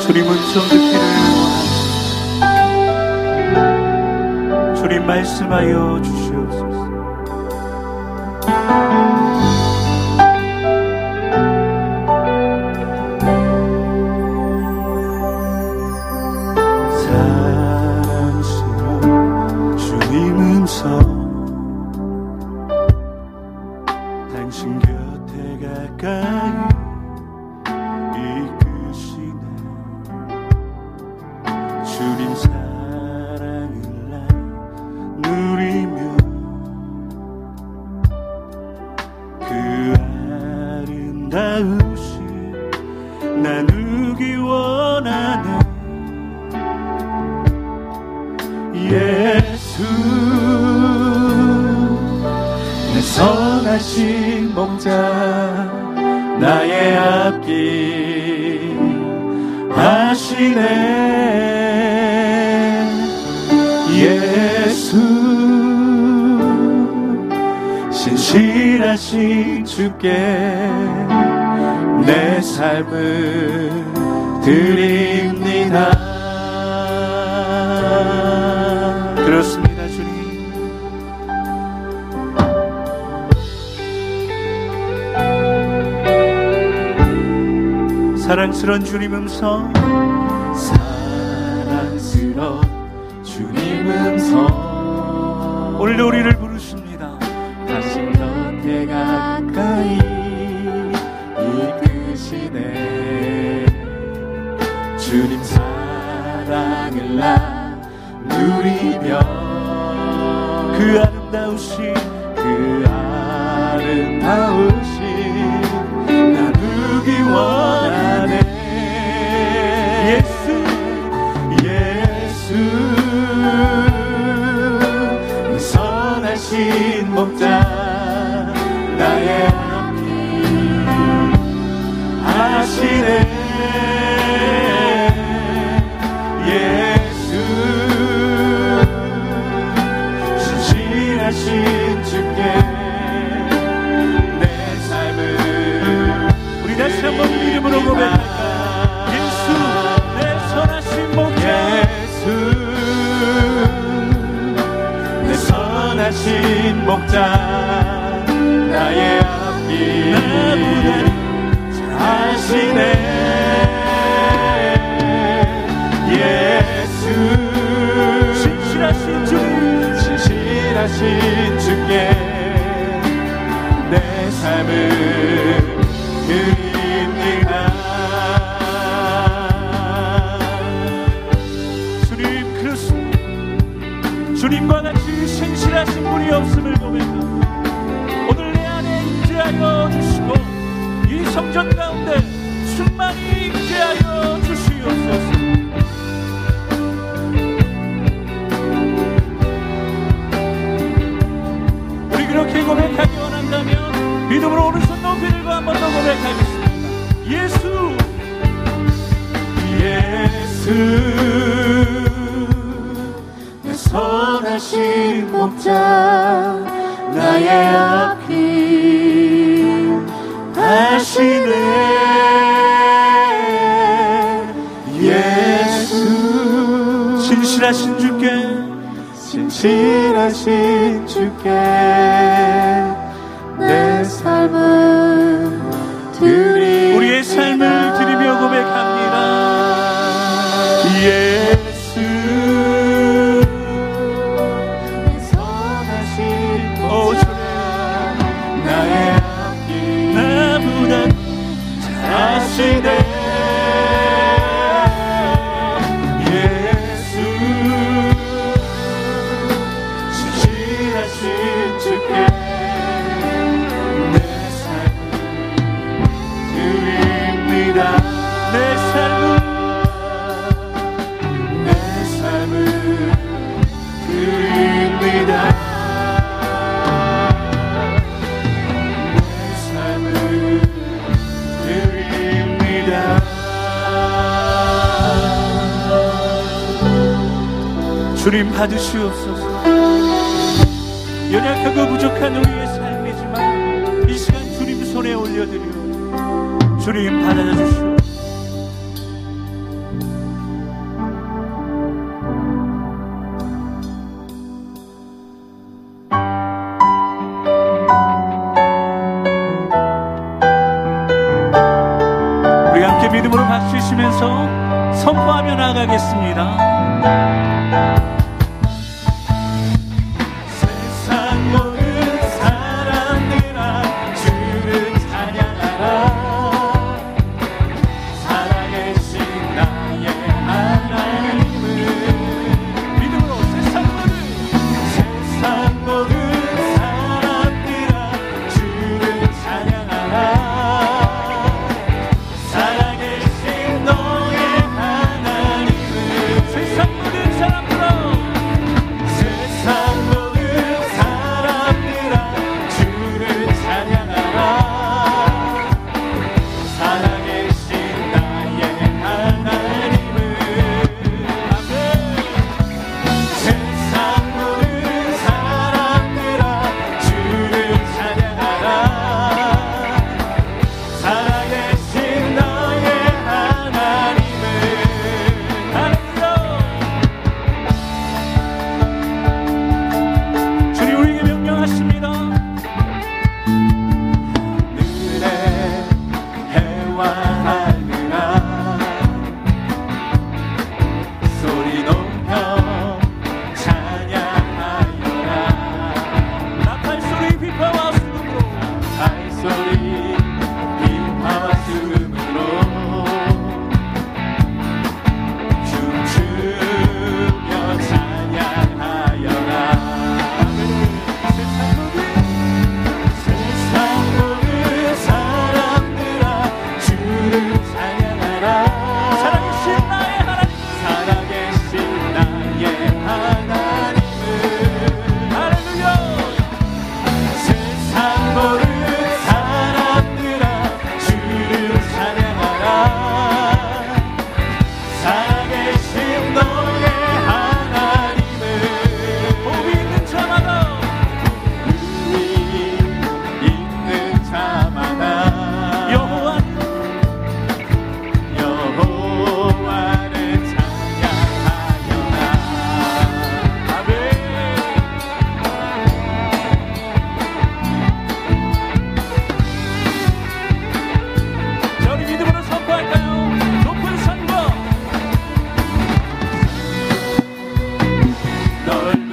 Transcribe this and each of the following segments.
주님은 시험 듣기를 원합니다. 주님 말씀하여 주시옵소서. 당신 곁에 가까이 대신에 예수 신실하신 주께 내 삶을 드립니다. 그렇습니다 주님. 사랑스런 주님 음성. 오늘 우리를 부르십니다. 다시 곁에 가까이 이끄시네 주님 사랑을 나 누리며 그 아름다우신 그 아름다운 대신 먹자. 나의 주 주내 선하신 목자 나의 앞길 다시네 예수. 진실하신 주께 진실하신 주께. 주님 받으시옵소서 연약하고 부족한 우리의 삶이지만 이 시간 주님 손에 올려드려 주님 받아주시옵소서 믿음으로 박수 치면서 선포하며 나가겠습니다. no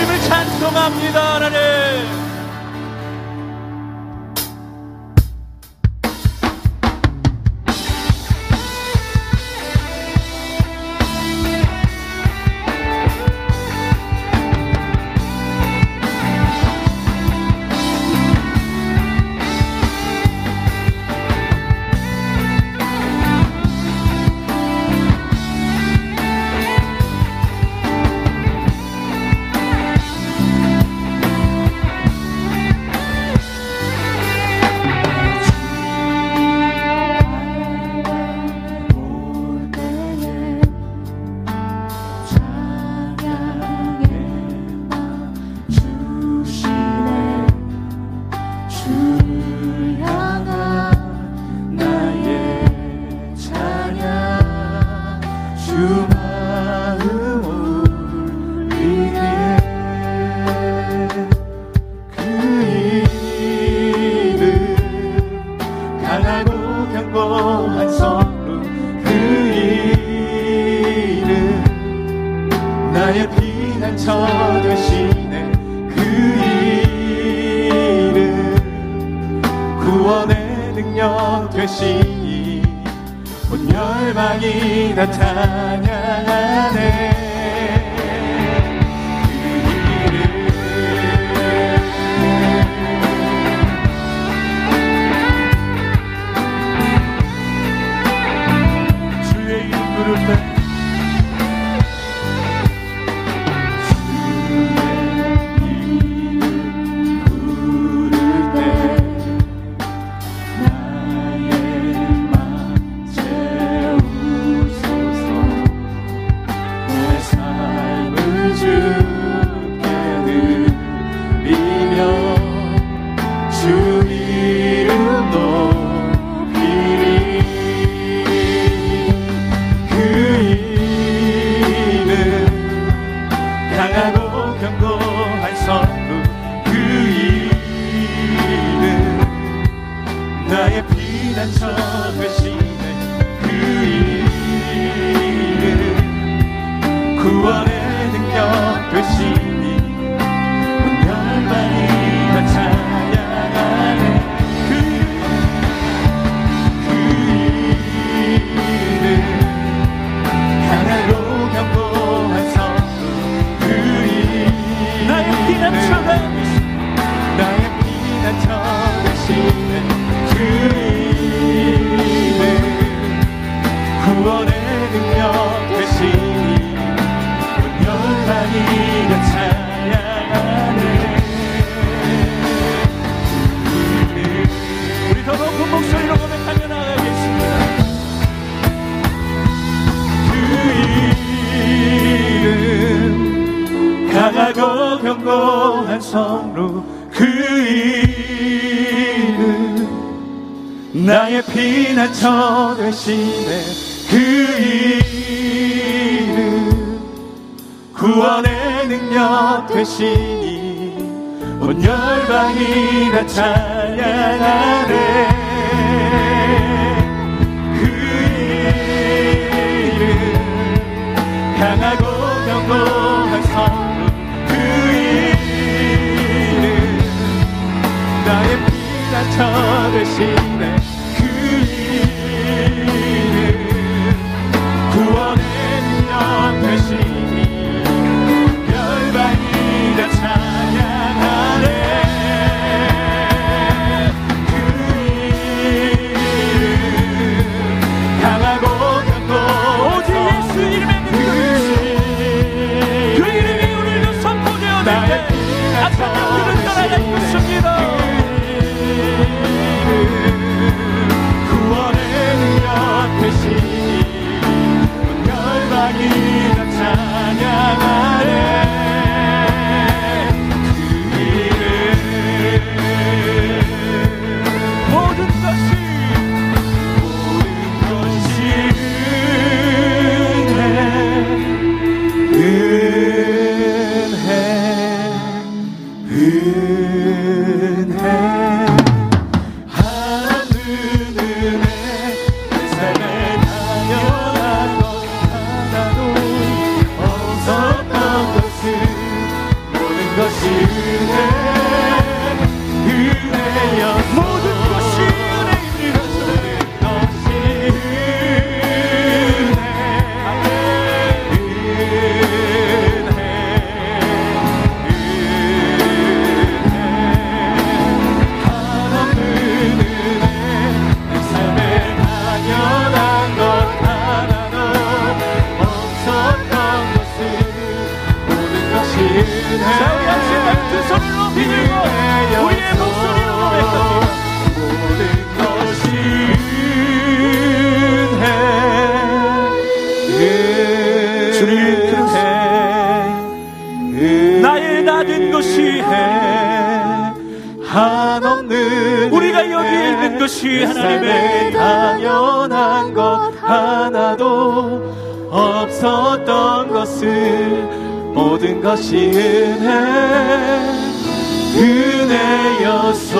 주님을 찬송합니다 하나님. 나의 피난처 되시네 그 이름 구원의 능력 되시니 온 열망이 나타나네. what 성로 그 이름 나의 피난처 되시네 그 이름 구원의 능력 되시니 온 열방이라 찬양하네. travesti. 그것이 하나님의 당연한 것 하나도 없었던 것을 모든 것이 은혜 은혜였소.